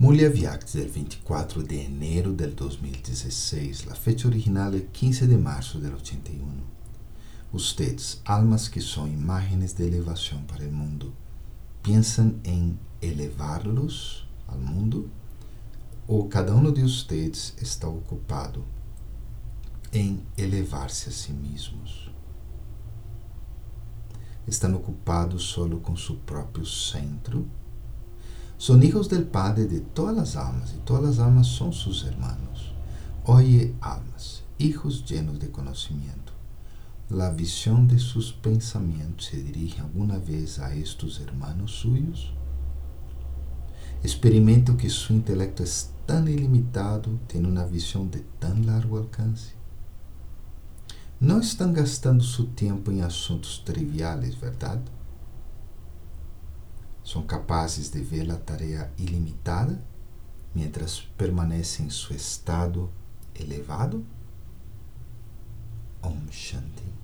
Mulher Viax del 24 de enero del 2016. La fecha original é 15 de março del 81. Ustedes, almas que são imágenes de elevação para o mundo, pensam em elevar-los ao mundo? Ou cada um de ustedes está ocupado em elevar-se a si mesmos? Estão ocupados solo com seu próprio centro? Son hijos del Padre de todas las almas y todas las almas son sus hermanos. Oye, almas, hijos llenos de conocimiento. La visión de sus pensamientos se dirige alguna vez a estos hermanos suyos? Experimento que su intelecto es tan ilimitado, tiene una visión de tan largo alcance. No están gastando su tiempo en asuntos triviales, ¿verdad? São capazes de ver a tarefa ilimitada mientras permanecem em seu estado elevado? Om Shanti.